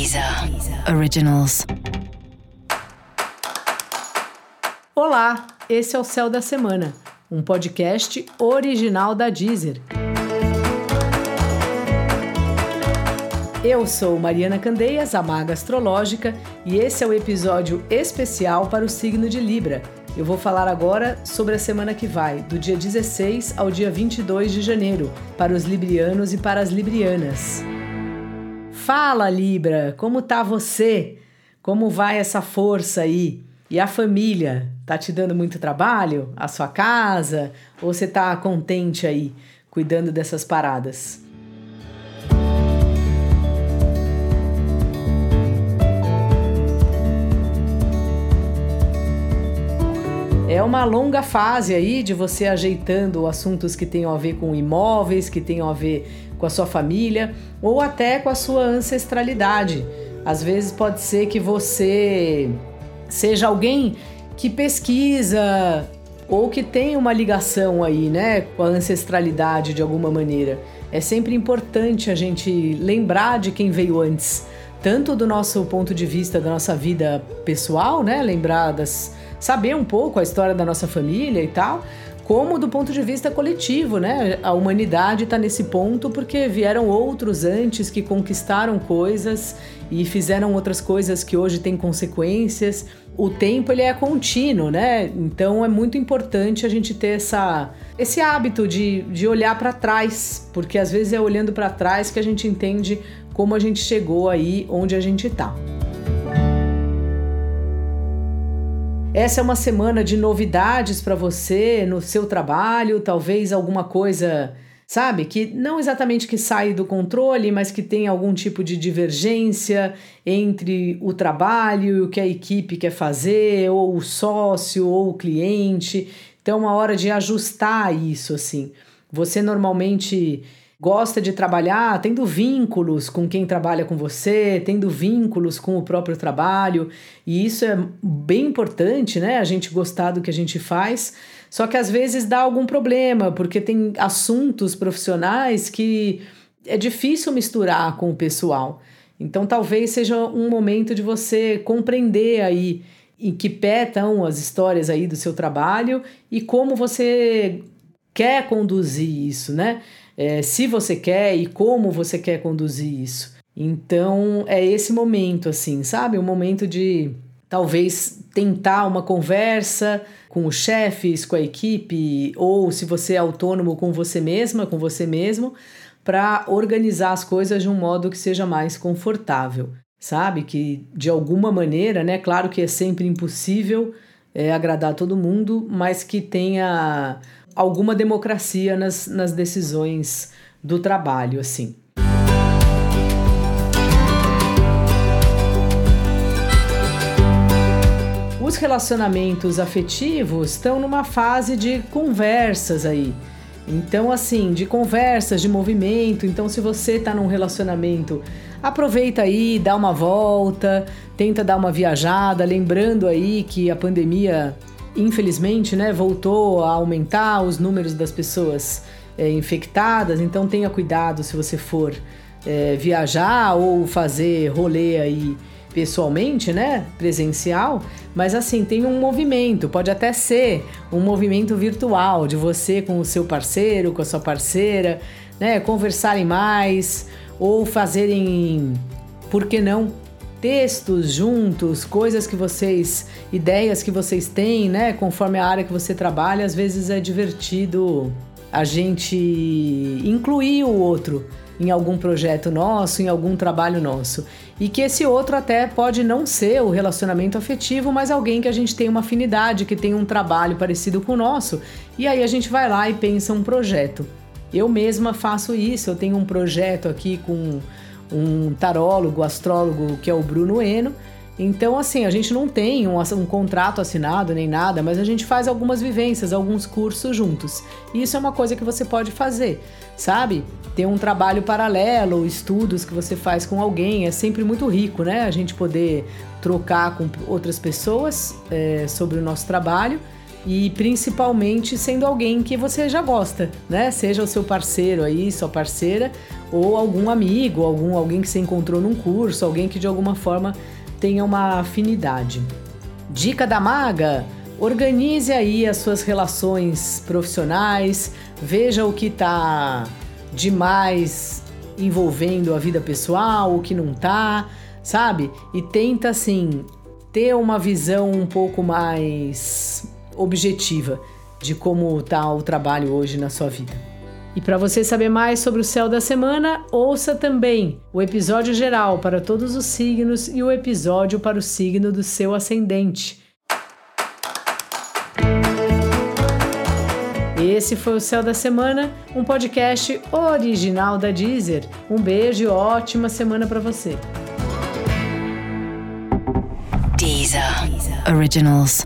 Deezer Originals. Olá, esse é o Céu da Semana, um podcast original da Deezer. Eu sou Mariana Candeias, a Maga Astrológica, e esse é o episódio especial para o signo de Libra. Eu vou falar agora sobre a semana que vai, do dia 16 ao dia 22 de janeiro, para os librianos e para as librianas. Fala, Libra, como tá você? Como vai essa força aí? E a família? Tá te dando muito trabalho? A sua casa? Ou você tá contente aí, cuidando dessas paradas? É uma longa fase aí de você ajeitando assuntos que tenham a ver com imóveis, que tenham a ver com a sua família ou até com a sua ancestralidade. Às vezes pode ser que você seja alguém que pesquisa ou que tem uma ligação aí, né, com a ancestralidade de alguma maneira. É sempre importante a gente lembrar de quem veio antes, tanto do nosso ponto de vista da nossa vida pessoal, né, lembrar das saber um pouco a história da nossa família e tal, como do ponto de vista coletivo, né? A humanidade está nesse ponto porque vieram outros antes que conquistaram coisas e fizeram outras coisas que hoje têm consequências. O tempo ele é contínuo, né? Então é muito importante a gente ter essa, esse hábito de, de olhar para trás, porque às vezes é olhando para trás que a gente entende como a gente chegou aí onde a gente está. Essa é uma semana de novidades para você no seu trabalho, talvez alguma coisa, sabe, que não exatamente que sai do controle, mas que tem algum tipo de divergência entre o trabalho e o que a equipe quer fazer, ou o sócio, ou o cliente. Então, é uma hora de ajustar isso, assim. Você normalmente gosta de trabalhar tendo vínculos com quem trabalha com você, tendo vínculos com o próprio trabalho, e isso é bem importante, né? A gente gostar do que a gente faz. Só que às vezes dá algum problema, porque tem assuntos profissionais que é difícil misturar com o pessoal. Então talvez seja um momento de você compreender aí em que pé estão as histórias aí do seu trabalho e como você quer conduzir isso, né? É, se você quer e como você quer conduzir isso. Então é esse momento, assim, sabe? Um momento de talvez tentar uma conversa com os chefes, com a equipe, ou se você é autônomo com você mesma, com você mesmo, para organizar as coisas de um modo que seja mais confortável, sabe? Que de alguma maneira, né? Claro que é sempre impossível é, agradar todo mundo, mas que tenha alguma democracia nas, nas decisões do trabalho, assim. Os relacionamentos afetivos estão numa fase de conversas aí. Então, assim, de conversas, de movimento. Então, se você está num relacionamento, aproveita aí, dá uma volta, tenta dar uma viajada, lembrando aí que a pandemia infelizmente, né, voltou a aumentar os números das pessoas é, infectadas, então tenha cuidado se você for é, viajar ou fazer rolê aí pessoalmente, né, presencial, mas assim, tem um movimento, pode até ser um movimento virtual de você com o seu parceiro, com a sua parceira, né, conversarem mais ou fazerem, por que não, textos juntos, coisas que vocês, ideias que vocês têm, né? Conforme a área que você trabalha, às vezes é divertido a gente incluir o outro em algum projeto nosso, em algum trabalho nosso. E que esse outro até pode não ser o relacionamento afetivo, mas alguém que a gente tem uma afinidade, que tem um trabalho parecido com o nosso. E aí a gente vai lá e pensa um projeto. Eu mesma faço isso, eu tenho um projeto aqui com um tarólogo, astrólogo, que é o Bruno Eno. Então, assim, a gente não tem um, um, contrato assinado nem nada, mas a gente faz algumas vivências, alguns cursos juntos. E isso é uma coisa que você pode fazer, sabe? Ter um trabalho paralelo, estudos que você faz com alguém, é sempre muito rico, né? A gente poder trocar com outras pessoas é, sobre o nosso trabalho e principalmente sendo alguém que você já gosta, né? Seja o seu parceiro aí, sua parceira, ou algum amigo, algum alguém que você encontrou num curso, alguém que de alguma forma tenha uma afinidade. Dica da maga: organize aí as suas relações profissionais, veja o que está demais envolvendo a vida pessoal, o que não tá, sabe? E tenta assim ter uma visão um pouco mais objetiva de como está o trabalho hoje na sua vida. E para você saber mais sobre o céu da semana, ouça também o episódio geral para todos os signos e o episódio para o signo do seu ascendente. Esse foi o Céu da Semana, um podcast original da Deezer. Um beijo e ótima semana para você. Deezer. Originals.